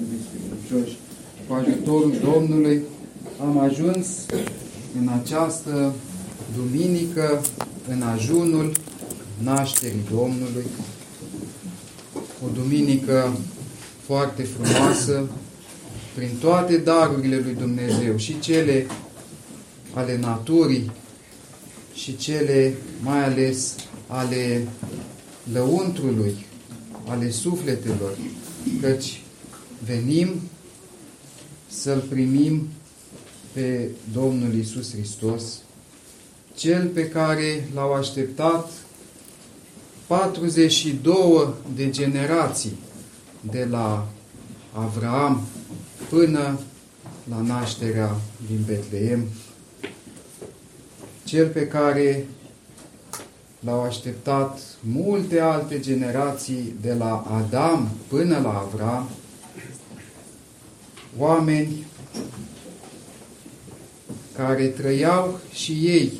iubiți credincioși, cu ajutorul Domnului am ajuns în această duminică în ajunul nașterii Domnului. O duminică foarte frumoasă, prin toate darurile lui Dumnezeu, și cele ale naturii, și cele mai ales ale lăuntrului, ale sufletelor, căci venim să-L primim pe Domnul Isus Hristos, Cel pe care l-au așteptat 42 de generații de la Avraam până la nașterea din Betleem, Cel pe care l-au așteptat multe alte generații de la Adam până la Avram, oameni care trăiau și ei,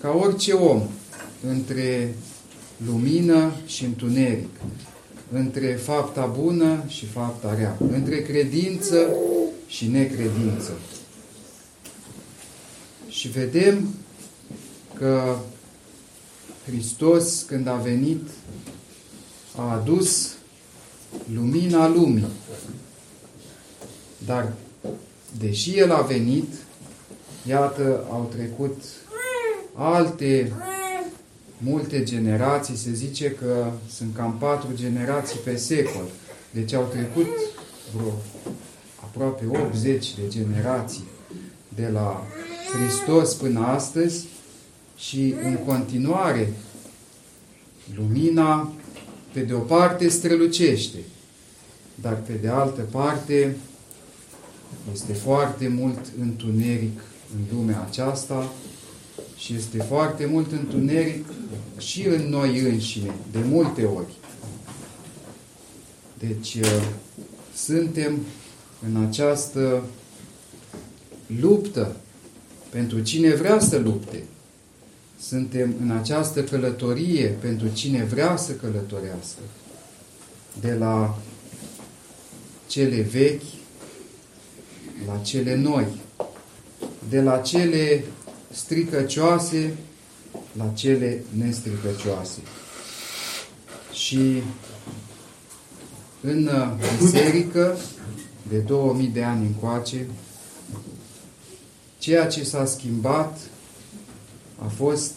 ca orice om, între lumină și întuneric, între fapta bună și fapta rea, între credință și necredință. Și vedem că Hristos, când a venit, a adus lumina lumii. Dar, deși El a venit, iată, au trecut alte multe generații, se zice că sunt cam patru generații pe secol. Deci au trecut vreo aproape 80 de generații de la Hristos până astăzi și în continuare lumina pe de o parte strălucește, dar pe de altă parte este foarte mult întuneric în lumea aceasta și este foarte mult întuneric și în noi înșine, de multe ori. Deci suntem în această luptă pentru cine vrea să lupte. Suntem în această călătorie pentru cine vrea să călătorească. De la cele vechi la cele noi. De la cele stricăcioase la cele nestricăcioase. Și în biserică, de 2000 de ani încoace, ceea ce s-a schimbat a fost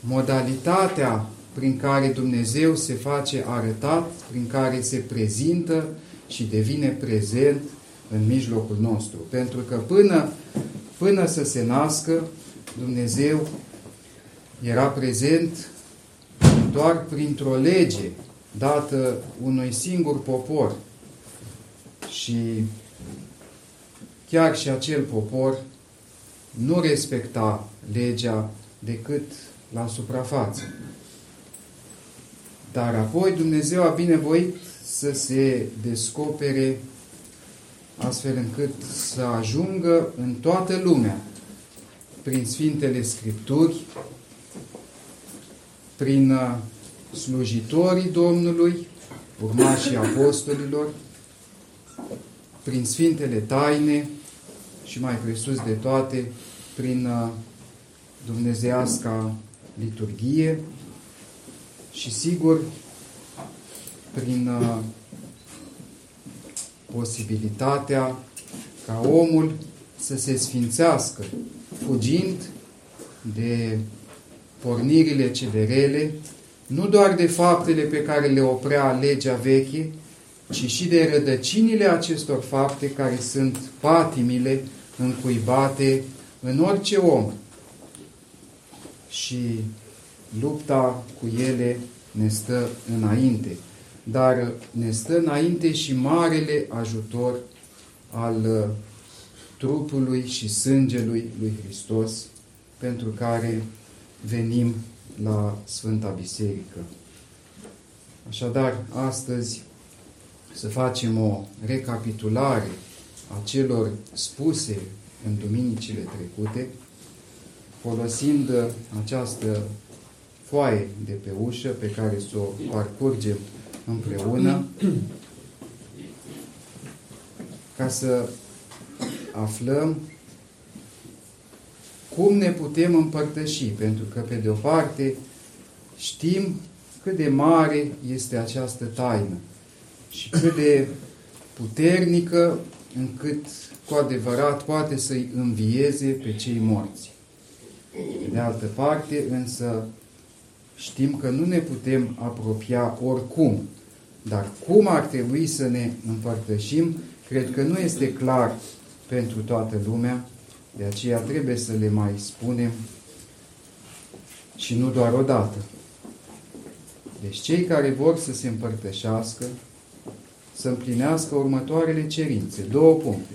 modalitatea prin care Dumnezeu se face arătat, prin care se prezintă și devine prezent în mijlocul nostru. Pentru că până, până să se nască, Dumnezeu era prezent doar printr-o lege dată unui singur popor. Și chiar și acel popor nu respecta legea decât la suprafață. Dar apoi Dumnezeu a binevoit să se descopere astfel încât să ajungă în toată lumea prin Sfintele Scripturi, prin uh, slujitorii Domnului, urmașii apostolilor, prin Sfintele Taine și mai presus de toate, prin uh, dumnezeasca liturghie și sigur prin uh, posibilitatea ca omul să se sfințească fugind de pornirile cele rele, nu doar de faptele pe care le oprea legea veche, ci și de rădăcinile acestor fapte care sunt patimile încuibate în orice om. Și lupta cu ele ne stă înainte. Dar ne stă înainte și marele ajutor al trupului și sângelui lui Hristos, pentru care venim la Sfânta Biserică. Așadar, astăzi să facem o recapitulare a celor spuse în duminicile trecute, folosind această foaie de pe ușă pe care să o parcurgem împreună ca să aflăm cum ne putem împărtăși, pentru că, pe de o parte, știm cât de mare este această taină și cât de puternică încât cu adevărat poate să-i învieze pe cei morți. Pe de altă parte, însă, știm că nu ne putem apropia oricum, dar cum ar trebui să ne împărtășim, cred că nu este clar pentru toată lumea, de aceea trebuie să le mai spunem și nu doar o dată. Deci cei care vor să se împărtășească, să împlinească următoarele cerințe. Două puncte.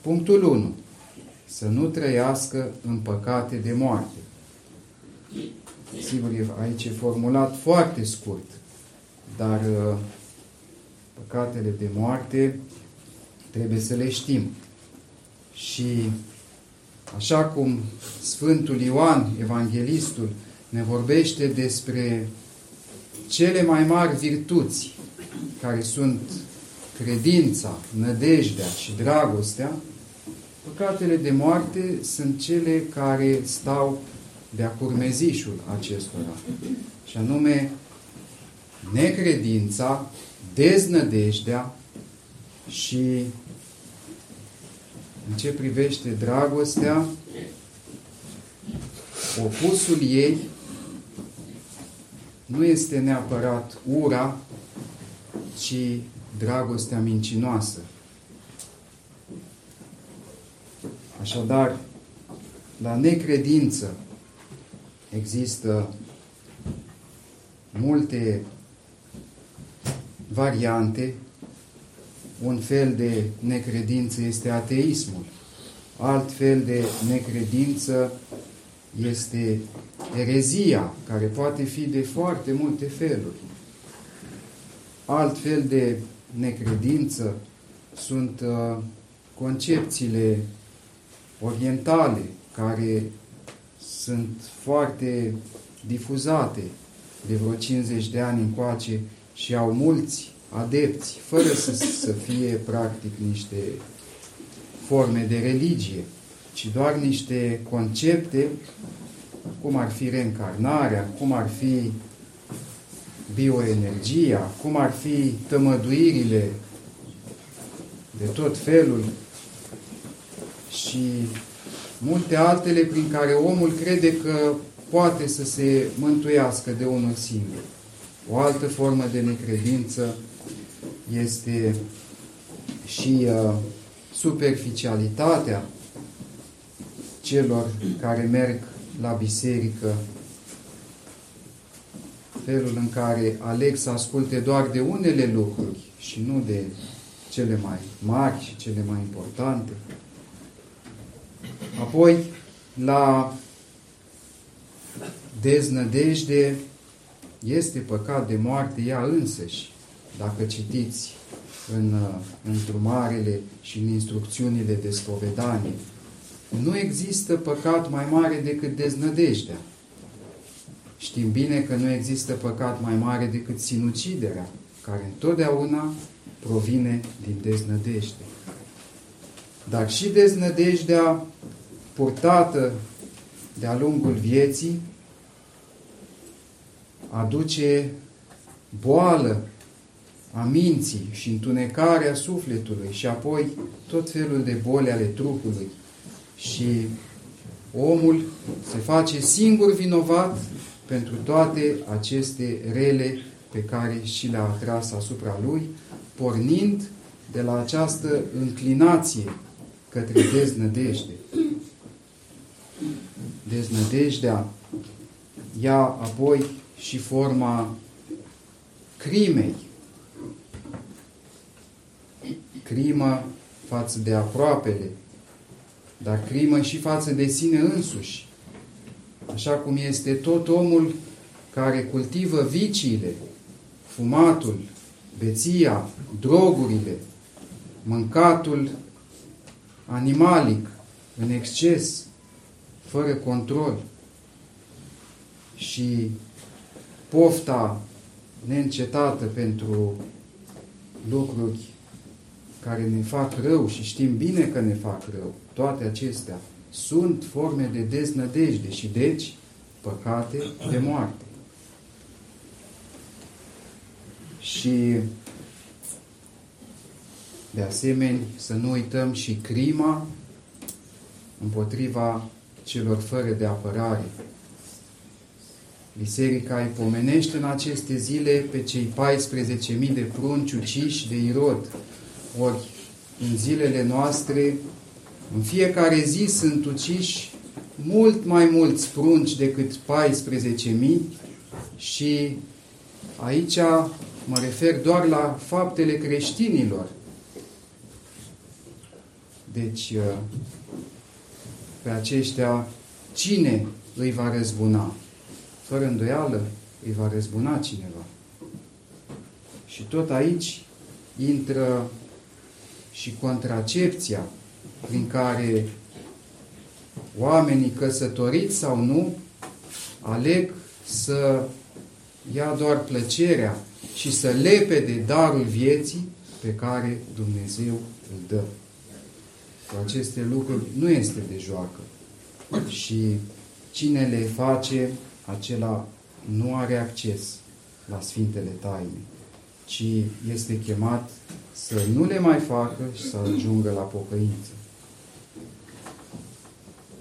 Punctul 1. Să nu trăiască în păcate de moarte. Sigur, aici e formulat foarte scurt, dar uh, păcatele de moarte trebuie să le știm. Și așa cum Sfântul Ioan, Evanghelistul, ne vorbește despre cele mai mari virtuți care sunt credința, nădejdea și dragostea, păcatele de moarte sunt cele care stau de-a curmezișul acestora. Și anume necredința, deznădejdea și în ce privește dragostea, opusul ei nu este neapărat ura, ci dragostea mincinoasă. Așadar, la necredință există multe variante. Un fel de necredință este ateismul. Alt fel de necredință este erezia, care poate fi de foarte multe feluri. Alt fel de necredință sunt uh, concepțiile orientale, care sunt foarte difuzate de vreo 50 de ani încoace și au mulți adepți, fără să, să fie practic niște forme de religie, ci doar niște concepte, cum ar fi reîncarnarea, cum ar fi bioenergia, cum ar fi tămăduirile de tot felul și multe altele prin care omul crede că poate să se mântuiască de unul singur. O altă formă de necredință este și uh, superficialitatea celor care merg la biserică, felul în care aleg să asculte doar de unele lucruri și nu de cele mai mari și cele mai importante. Apoi, la deznădejde este păcat de moarte ea însăși. Dacă citiți în îndrumarele și în instrucțiunile de spovedanie, nu există păcat mai mare decât deznădejdea. Știm bine că nu există păcat mai mare decât sinuciderea, care întotdeauna provine din deznădejde. Dar și deznădejdea purtată de-a lungul vieții aduce boală a minții și întunecarea sufletului și apoi tot felul de boli ale trupului. Și omul se face singur vinovat pentru toate aceste rele pe care și le-a atras asupra lui, pornind de la această înclinație către deznădejde. Deznădejdea ia apoi și forma crimei. Crimă față de aproapele, dar crimă și față de sine însuși. Așa cum este tot omul care cultivă viciile, fumatul, beția, drogurile, mâncatul animalic, în exces, fără control și pofta neîncetată pentru lucruri care ne fac rău și știm bine că ne fac rău, toate acestea sunt forme de deznădejde și deci păcate de moarte. Și de asemenea să nu uităm și crima împotriva celor fără de apărare. Biserica îi pomenește în aceste zile pe cei 14.000 de prunci uciși de Irod. Ori în zilele noastre, în fiecare zi sunt uciși mult mai mulți prunci decât 14.000 și aici mă refer doar la faptele creștinilor. Deci, pe aceștia, cine îi va răzbuna? Fără îndoială, îi va răzbuna cineva. Și tot aici intră și contracepția prin care oamenii căsătoriți sau nu aleg să ia doar plăcerea și să lepe de darul vieții pe care Dumnezeu îl dă. Cu aceste lucruri nu este de joacă. Și cine le face, acela nu are acces la Sfintele Taine, ci este chemat să nu le mai facă și să ajungă la pocăință.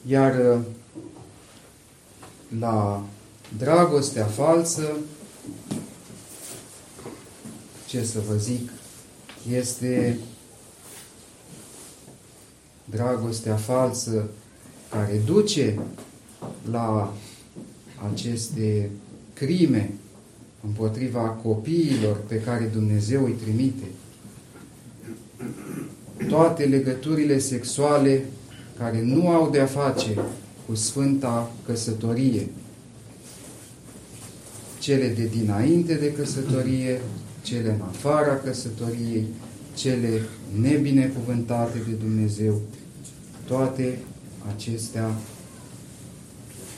Iar la dragostea falsă, ce să vă zic, este dragostea falsă care duce la aceste crime împotriva copiilor pe care Dumnezeu îi trimite. Toate legăturile sexuale care nu au de-a face cu Sfânta Căsătorie, cele de dinainte de căsătorie, cele în afara căsătoriei, cele nebinecuvântate de Dumnezeu, toate acestea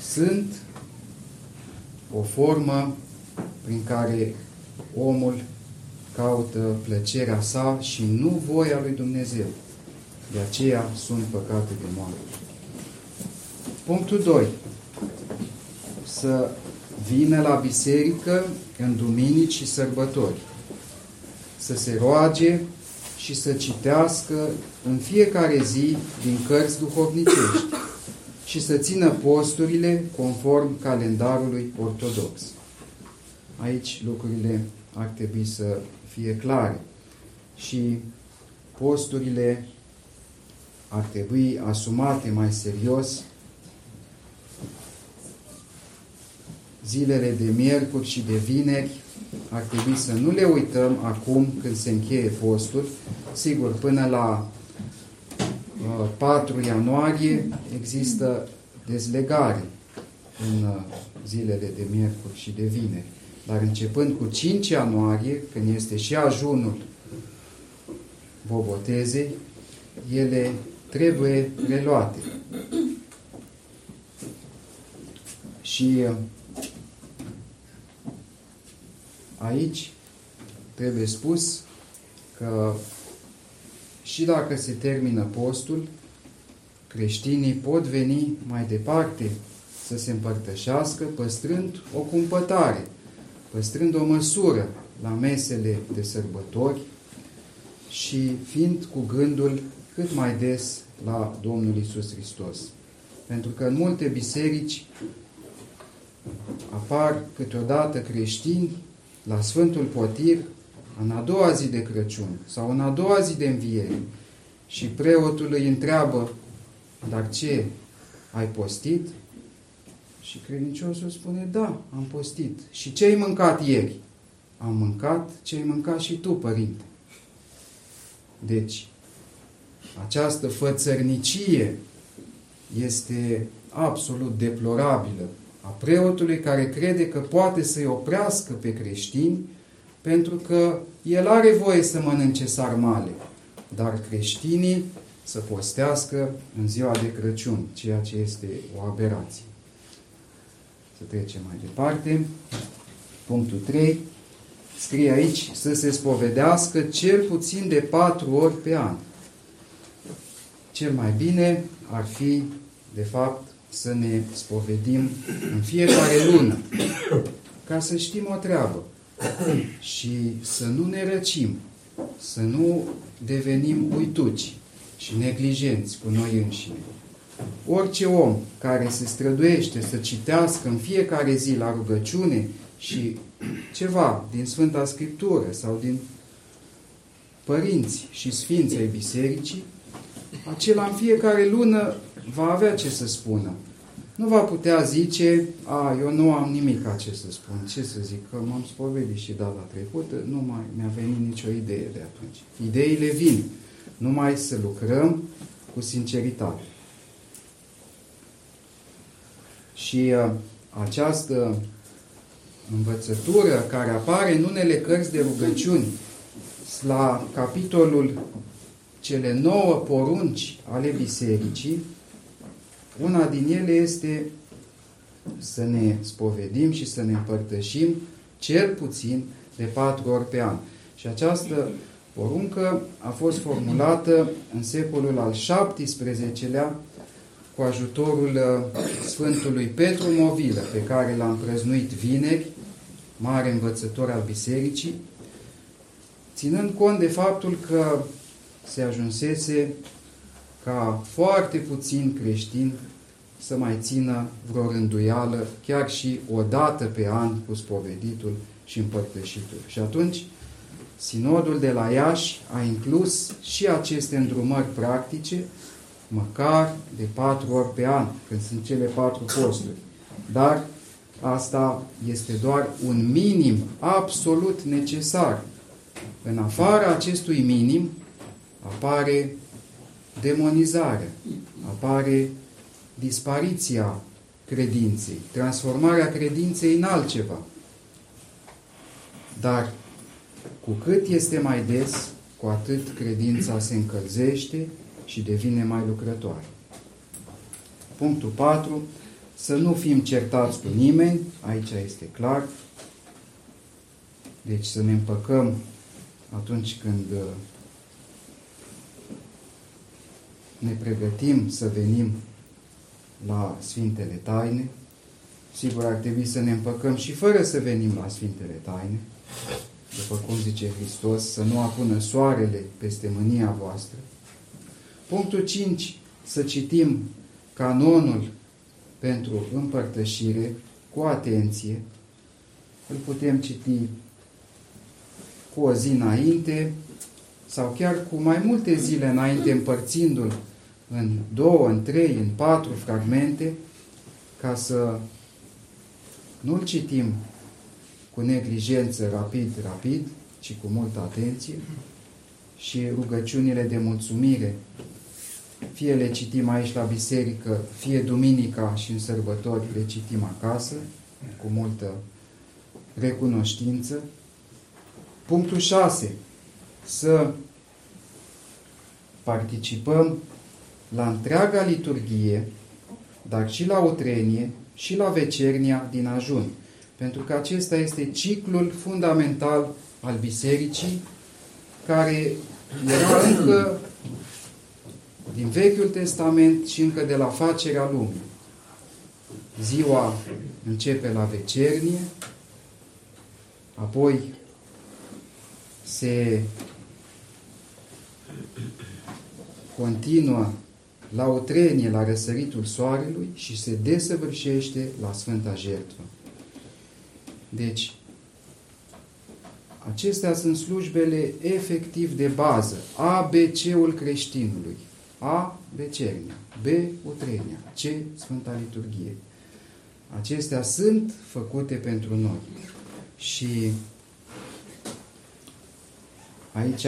sunt o formă prin care omul caută plăcerea sa și nu voia lui Dumnezeu. De aceea sunt păcate de moarte. Punctul 2. Să vină la biserică în duminici și sărbători. Să se roage și să citească în fiecare zi din cărți duhovnicești și să țină posturile conform calendarului ortodox. Aici lucrurile ar trebui să fie clare. Și posturile ar trebui asumate mai serios zilele de miercuri și de vineri ar trebui să nu le uităm acum când se încheie postul. Sigur, până la 4 uh, ianuarie există dezlegare în uh, zilele de miercuri și de vineri. Dar începând cu 5 ianuarie, când este și ajunul bobotezei, ele trebuie reluate. Și uh, aici trebuie spus că și dacă se termină postul, creștinii pot veni mai departe să se împărtășească păstrând o cumpătare, păstrând o măsură la mesele de sărbători și fiind cu gândul cât mai des la Domnul Isus Hristos. Pentru că în multe biserici apar câteodată creștini la Sfântul Potir în a doua zi de Crăciun sau în a doua zi de înviere și preotul îi întreabă, dar ce, ai postit? Și credinciosul spune, da, am postit. Și ce ai mâncat ieri? Am mâncat ce ai mâncat și tu, părinte. Deci, această fățărnicie este absolut deplorabilă a preotului care crede că poate să-i oprească pe creștini pentru că el are voie să mănânce sarmale, dar creștinii să postească în ziua de Crăciun, ceea ce este o aberație. Să trecem mai departe. Punctul 3. scrie aici, să se spovedească cel puțin de patru ori pe an. Cel mai bine ar fi, de fapt, să ne spovedim în fiecare lună, ca să știm o treabă și să nu ne răcim, să nu devenim uituci și neglijenți cu noi înșine. Orice om care se străduiește să citească în fiecare zi la rugăciune și ceva din Sfânta Scriptură sau din părinți și sfinți ai bisericii, acela în fiecare lună va avea ce să spună. Nu va putea zice, a, eu nu am nimic ca ce să spun, ce să zic, că m-am spovedit și data trecută, nu mai mi-a venit nicio idee de atunci. Ideile vin, numai să lucrăm cu sinceritate. Și uh, această învățătură care apare în unele cărți de rugăciuni la capitolul cele nouă porunci ale bisericii, una din ele este să ne spovedim și să ne împărtășim cel puțin de patru ori pe an. Și această poruncă a fost formulată în secolul al XVII-lea cu ajutorul uh, Sfântului Petru Movilă, pe care l-am prăznuit vineri, mare învățător al bisericii, ținând cont de faptul că se ajunsese ca foarte puțin creștin să mai țină vreo rânduială, chiar și o dată pe an cu spoveditul și împărtășitul. Și atunci, Sinodul de la Iași a inclus și aceste îndrumări practice, măcar de patru ori pe an, când sunt cele patru posturi. Dar asta este doar un minim absolut necesar. În afara acestui minim apare demonizarea, apare dispariția credinței, transformarea credinței în altceva. Dar cu cât este mai des, cu atât credința se încălzește și devine mai lucrătoare. Punctul 4. Să nu fim certați cu nimeni, aici este clar. Deci să ne împăcăm atunci când uh, ne pregătim să venim la Sfintele Taine. Sigur, ar trebui să ne împăcăm și fără să venim la Sfintele Taine, după cum zice Hristos, să nu apună soarele peste mânia voastră. Punctul 5. Să citim canonul pentru împărtășire cu atenție. Îl putem citi cu o zi înainte sau chiar cu mai multe zile înainte, împărțindu-l în două, în trei, în patru fragmente, ca să nu-l citim cu neglijență rapid, rapid, ci cu multă atenție și rugăciunile de mulțumire, fie le citim aici la biserică, fie duminica și în sărbători le citim acasă, cu multă recunoștință. Punctul 6. Să participăm la întreaga liturghie, dar și la utrenie și la vecernia din ajun. Pentru că acesta este ciclul fundamental al bisericii, care era încă din Vechiul Testament și încă de la facerea lumii. Ziua începe la vecernie, apoi se continuă la o trenie la răsăritul soarelui și se desăvârșește la Sfânta Jertfă. Deci, acestea sunt slujbele efectiv de bază. A, B, C-ul creștinului. A, Becernia. B, Utrenia. C, Sfânta Liturghie. Acestea sunt făcute pentru noi. Și aici,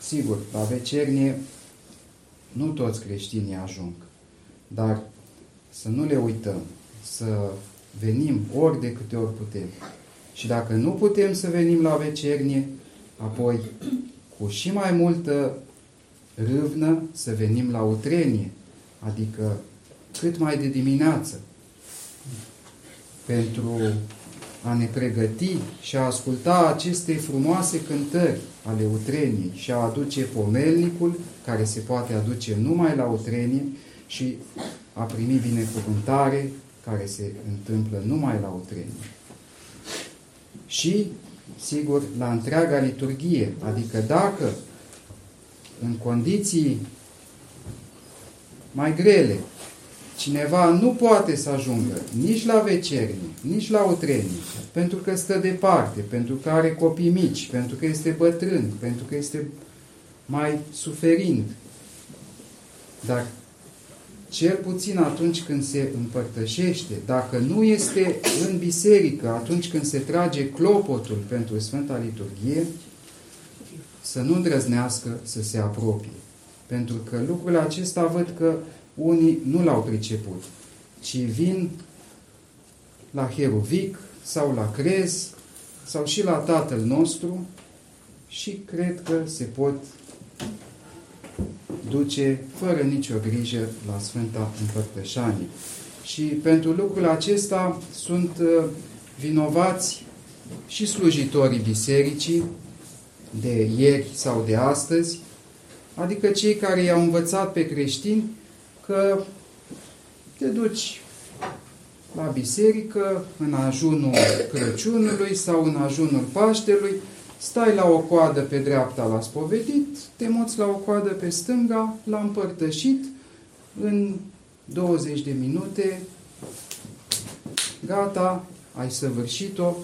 sigur, la vecernie nu toți creștinii ajung, dar să nu le uităm, să venim ori de câte ori putem. Și dacă nu putem să venim la vecernie, apoi cu și mai multă râvnă să venim la utrenie, adică cât mai de dimineață, pentru a ne pregăti și a asculta aceste frumoase cântări ale utreniei și a aduce pomelnicul, care se poate aduce numai la utrenie, și a primi binecuvântare, care se întâmplă numai la utrenie. Și, sigur, la întreaga liturghie, adică dacă în condiții mai grele cineva nu poate să ajungă nici la vecernie, nici la utrenie, pentru că stă departe, pentru că are copii mici, pentru că este bătrân, pentru că este mai suferind. Dar cel puțin atunci când se împărtășește, dacă nu este în biserică, atunci când se trage clopotul pentru Sfânta Liturghie, să nu îndrăznească să se apropie. Pentru că lucrul acesta văd că unii nu l-au priceput, ci vin la Herovic sau la Crez sau și la Tatăl nostru și cred că se pot duce fără nicio grijă la Sfânta Împărtășanie. Și pentru lucrul acesta sunt uh, vinovați și slujitorii bisericii de ieri sau de astăzi, adică cei care i-au învățat pe creștini că te duci la biserică în ajunul Crăciunului sau în ajunul Paștelui, stai la o coadă pe dreapta la spovedit, te muți la o coadă pe stânga, la împărtășit, în 20 de minute, gata, ai săvârșit-o,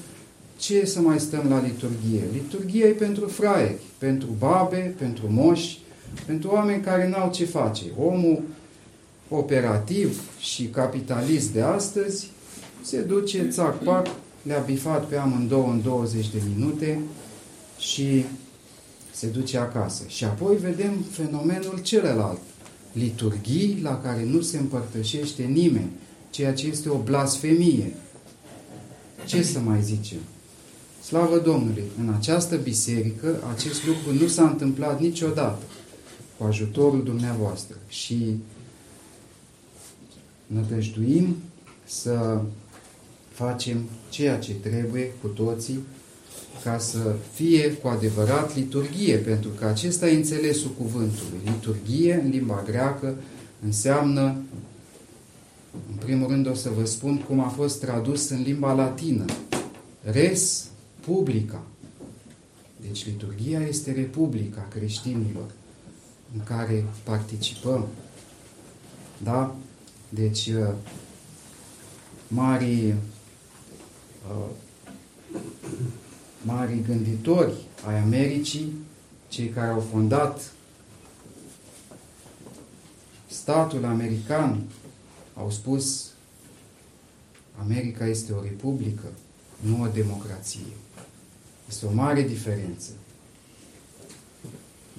ce să mai stăm la liturghie? Liturghia e pentru fraieri, pentru babe, pentru moși, pentru oameni care n-au ce face. Omul operativ și capitalist de astăzi se duce, țac, pac, le-a bifat pe amândouă în 20 de minute și se duce acasă. Și apoi vedem fenomenul celălalt. Liturghii la care nu se împărtășește nimeni, ceea ce este o blasfemie. Ce să mai zicem? Slavă Domnului! În această biserică acest lucru nu s-a întâmplat niciodată cu ajutorul dumneavoastră și nădăjduim să facem ceea ce trebuie cu toții ca să fie cu adevărat liturghie, pentru că acesta e înțelesul cuvântului. Liturghie, în limba greacă, înseamnă, în primul rând o să vă spun cum a fost tradus în limba latină, res publica. Deci liturghia este republica creștinilor în care participăm. Da? Deci, uh, mari, uh, mari gânditori ai Americii, cei care au fondat statul american, au spus America este o republică, nu o democrație. Este o mare diferență.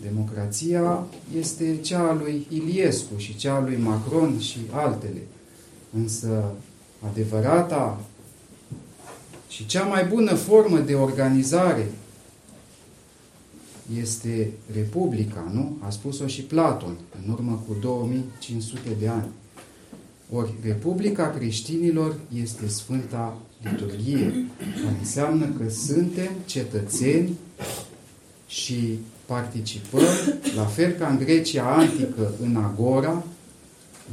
Democrația este cea a lui Iliescu și cea a lui Macron și altele. Însă adevărata și cea mai bună formă de organizare este Republica, nu? A spus-o și Platon în urmă cu 2500 de ani. Ori Republica creștinilor este Sfânta Liturghie, care înseamnă că suntem cetățeni și participăm, la fel ca în Grecia antică, în Agora,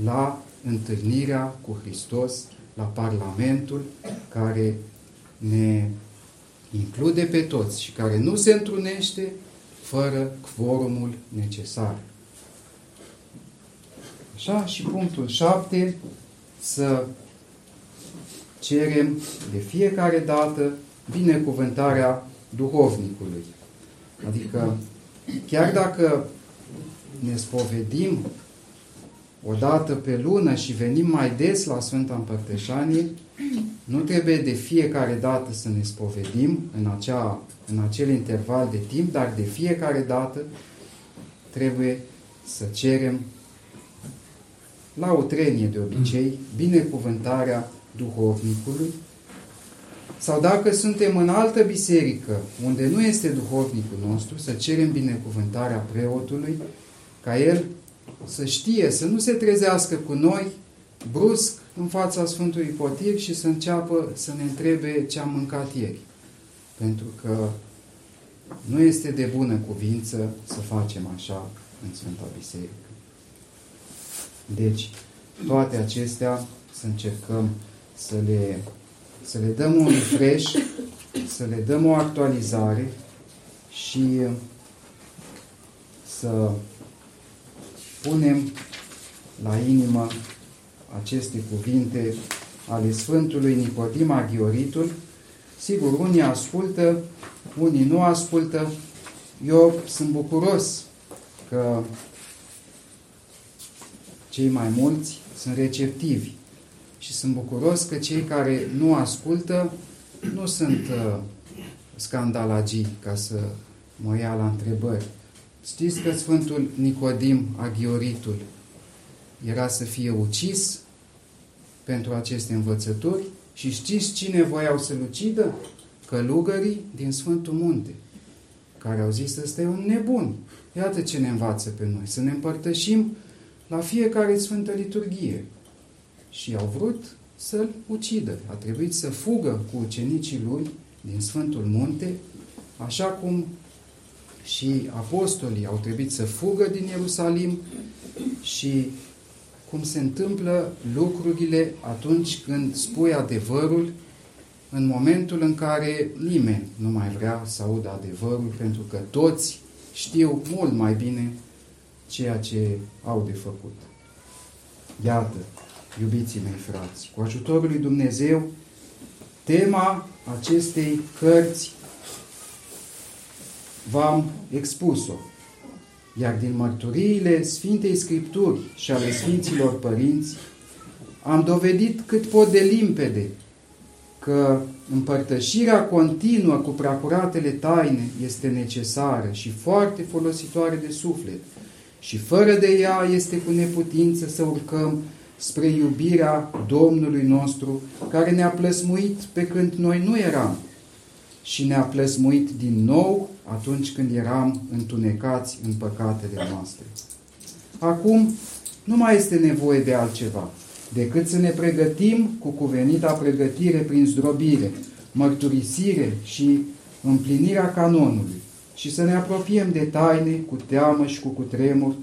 la întâlnirea cu Hristos, la Parlamentul care ne include pe toți și care nu se întrunește fără quorumul necesar. Așa, și punctul 7, să cerem de fiecare dată binecuvântarea duhovnicului. Adică, chiar dacă ne spovedim o dată pe lună și venim mai des la Sfânta Împărtășanie, nu trebuie de fiecare dată să ne spovedim în, acea, în acel interval de timp, dar de fiecare dată trebuie să cerem la o trenie de obicei binecuvântarea duhovnicului sau dacă suntem în altă biserică unde nu este duhovnicul nostru, să cerem binecuvântarea preotului ca el să știe, să nu se trezească cu noi brusc în fața Sfântului Potir și să înceapă să ne întrebe ce am mâncat ieri. Pentru că nu este de bună cuvință să facem așa în Sfânta Biserică. Deci, toate acestea să încercăm să le, să le dăm un refresh, să le dăm o actualizare și să punem la inimă aceste cuvinte ale Sfântului Nicodim Aghioritul. Sigur, unii ascultă, unii nu ascultă. Eu sunt bucuros că cei mai mulți sunt receptivi și sunt bucuros că cei care nu ascultă nu sunt uh, scandalagii ca să mă ia la întrebări. Știți că Sfântul Nicodim Aghioritul era să fie ucis pentru aceste învățături și știți cine voiau să-l ucidă? Călugării din Sfântul Munte, care au zis, ăsta e un nebun. Iată ce ne învață pe noi, să ne împărtășim la fiecare Sfântă Liturghie. Și au vrut să-l ucidă. A trebuit să fugă cu ucenicii lui din Sfântul Munte, așa cum și apostolii au trebuit să fugă din Ierusalim și cum se întâmplă lucrurile atunci când spui adevărul, în momentul în care nimeni nu mai vrea să audă adevărul, pentru că toți știu mult mai bine ceea ce au de făcut. Iată, iubiții mei frați, cu ajutorul lui Dumnezeu, tema acestei cărți v-am expus-o. Iar din mărturiile Sfintei Scripturi și ale Sfinților Părinți, am dovedit cât pot de limpede că împărtășirea continuă cu preacuratele taine este necesară și foarte folositoare de suflet și fără de ea este cu neputință să urcăm spre iubirea Domnului nostru, care ne-a plăsmuit pe când noi nu eram și ne-a plăsmuit din nou atunci când eram întunecați în păcatele noastre. Acum nu mai este nevoie de altceva decât să ne pregătim cu cuvenita pregătire prin zdrobire, mărturisire și împlinirea canonului și să ne apropiem de taine cu teamă și cu cutremur,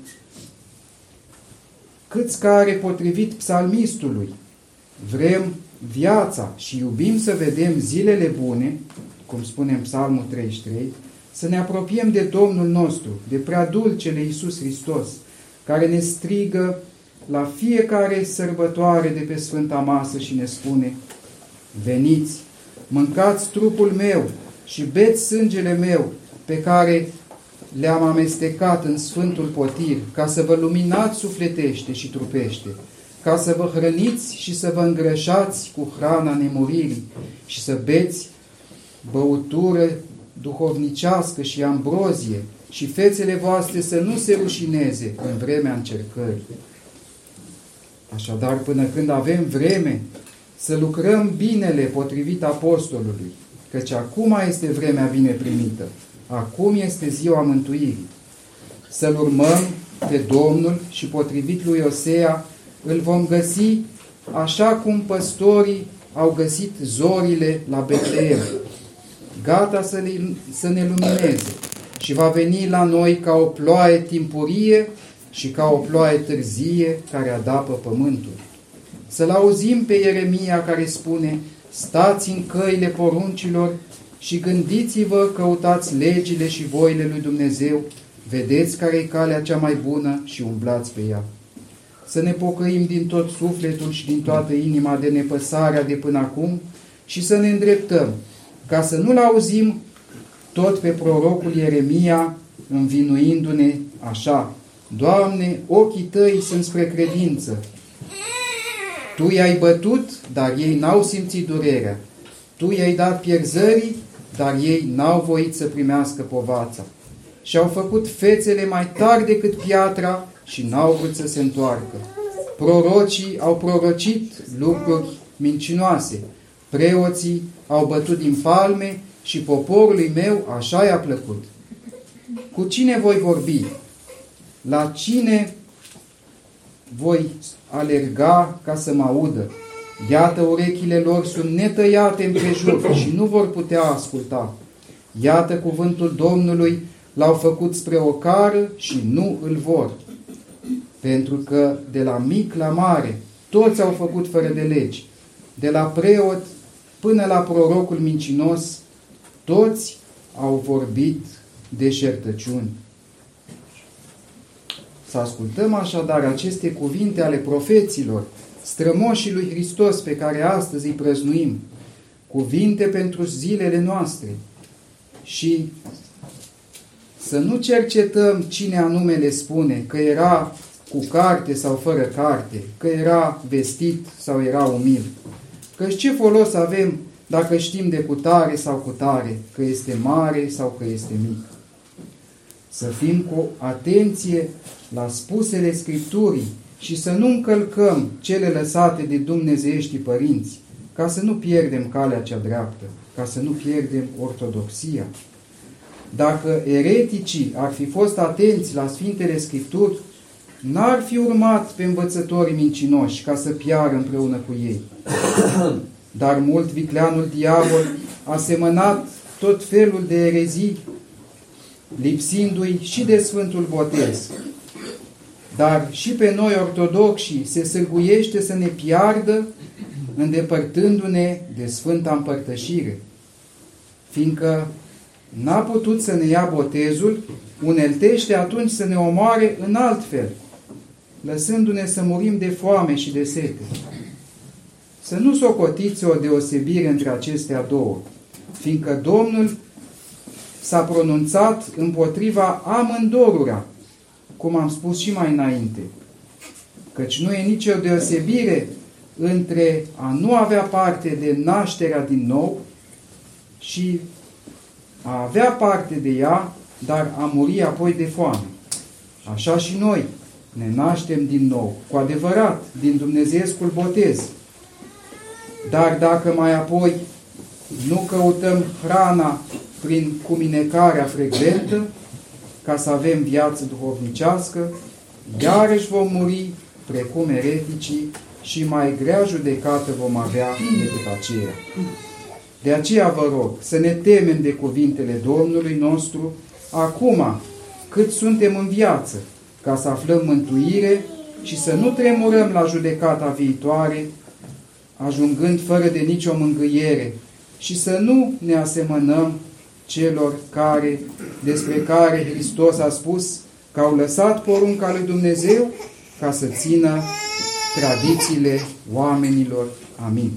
câți care, potrivit psalmistului, vrem viața și iubim să vedem zilele bune, cum spune în Psalmul 33, să ne apropiem de Domnul nostru, de prea dulcele Iisus Hristos, care ne strigă la fiecare sărbătoare de pe Sfânta Masă și ne spune, veniți, mâncați trupul meu și beți sângele meu pe care le-am amestecat în Sfântul Potir, ca să vă luminați sufletește și trupește, ca să vă hrăniți și să vă îngrășați cu hrana nemuririi și să beți băutură duhovnicească și ambrozie și fețele voastre să nu se rușineze în vremea încercării. Așadar, până când avem vreme să lucrăm binele potrivit apostolului, căci acum este vremea bine primită, acum este ziua mântuirii. Să-L urmăm pe Domnul și potrivit lui Osea îl vom găsi așa cum păstorii au găsit zorile la Betleem, gata să, ne, să ne lumineze și va veni la noi ca o ploaie timpurie și ca o ploaie târzie care adapă pământul. Să-l auzim pe Ieremia care spune, stați în căile poruncilor și gândiți-vă, căutați legile și voile lui Dumnezeu, vedeți care e calea cea mai bună și umblați pe ea. Să ne pocăim din tot sufletul și din toată inima de nepăsarea de până acum și să ne îndreptăm ca să nu-l auzim tot pe prorocul Ieremia învinuindu-ne așa. Doamne, ochii tăi sunt spre credință. Tu i-ai bătut, dar ei n-au simțit durerea. Tu i-ai dat pierzării, dar ei n-au voit să primească povața. Și au făcut fețele mai tari decât piatra și n-au vrut să se întoarcă. Prorocii au prorocit lucruri mincinoase Preoții au bătut din palme și poporului meu așa i-a plăcut. Cu cine voi vorbi? La cine voi alerga ca să mă audă. Iată, urechile lor sunt netăiate împrejur și nu vor putea asculta. Iată, cuvântul Domnului l-au făcut spre o cară și nu îl vor. Pentru că de la mic la mare toți au făcut fără de legi, de la preot până la prorocul mincinos, toți au vorbit deșertăciuni. Să ascultăm așadar aceste cuvinte ale profeților, strămoșii lui Hristos pe care astăzi îi prăznuim, cuvinte pentru zilele noastre și să nu cercetăm cine anume le spune, că era cu carte sau fără carte, că era vestit sau era umil. Că ce folos avem dacă știm de cutare sau cutare, că este mare sau că este mic. Să fim cu atenție la spusele Scripturii și să nu încălcăm cele lăsate de dumnezeiești părinți, ca să nu pierdem calea cea dreaptă, ca să nu pierdem ortodoxia. Dacă ereticii ar fi fost atenți la Sfintele Scripturi, n-ar fi urmat pe învățătorii mincinoși ca să piară împreună cu ei. Dar mult vicleanul diavol a semănat tot felul de erezii, lipsindu-i și de Sfântul Botez. Dar și pe noi ortodoxi se sârguiește să ne piardă îndepărtându-ne de Sfânta Împărtășire, fiindcă n-a putut să ne ia botezul, uneltește atunci să ne omoare în alt fel, lăsându-ne să murim de foame și de sete. Să nu socotiți o deosebire între acestea două, fiindcă Domnul s-a pronunțat împotriva amândorura, cum am spus și mai înainte, căci nu e nicio deosebire între a nu avea parte de nașterea din nou și a avea parte de ea, dar a muri apoi de foame. Așa și noi ne naștem din nou, cu adevărat, din Dumnezeescul botez. Dar dacă mai apoi nu căutăm hrana prin cuminecarea frecventă, ca să avem viață duhovnicească, iarăși vom muri precum ereticii și mai grea judecată vom avea decât aceea. De aceea vă rog să ne temem de cuvintele Domnului nostru acum cât suntem în viață, ca să aflăm mântuire și să nu tremurăm la judecata viitoare, ajungând fără de nicio mângâiere și să nu ne asemănăm celor care, despre care Hristos a spus că au lăsat porunca lui Dumnezeu ca să țină tradițiile oamenilor. Amin.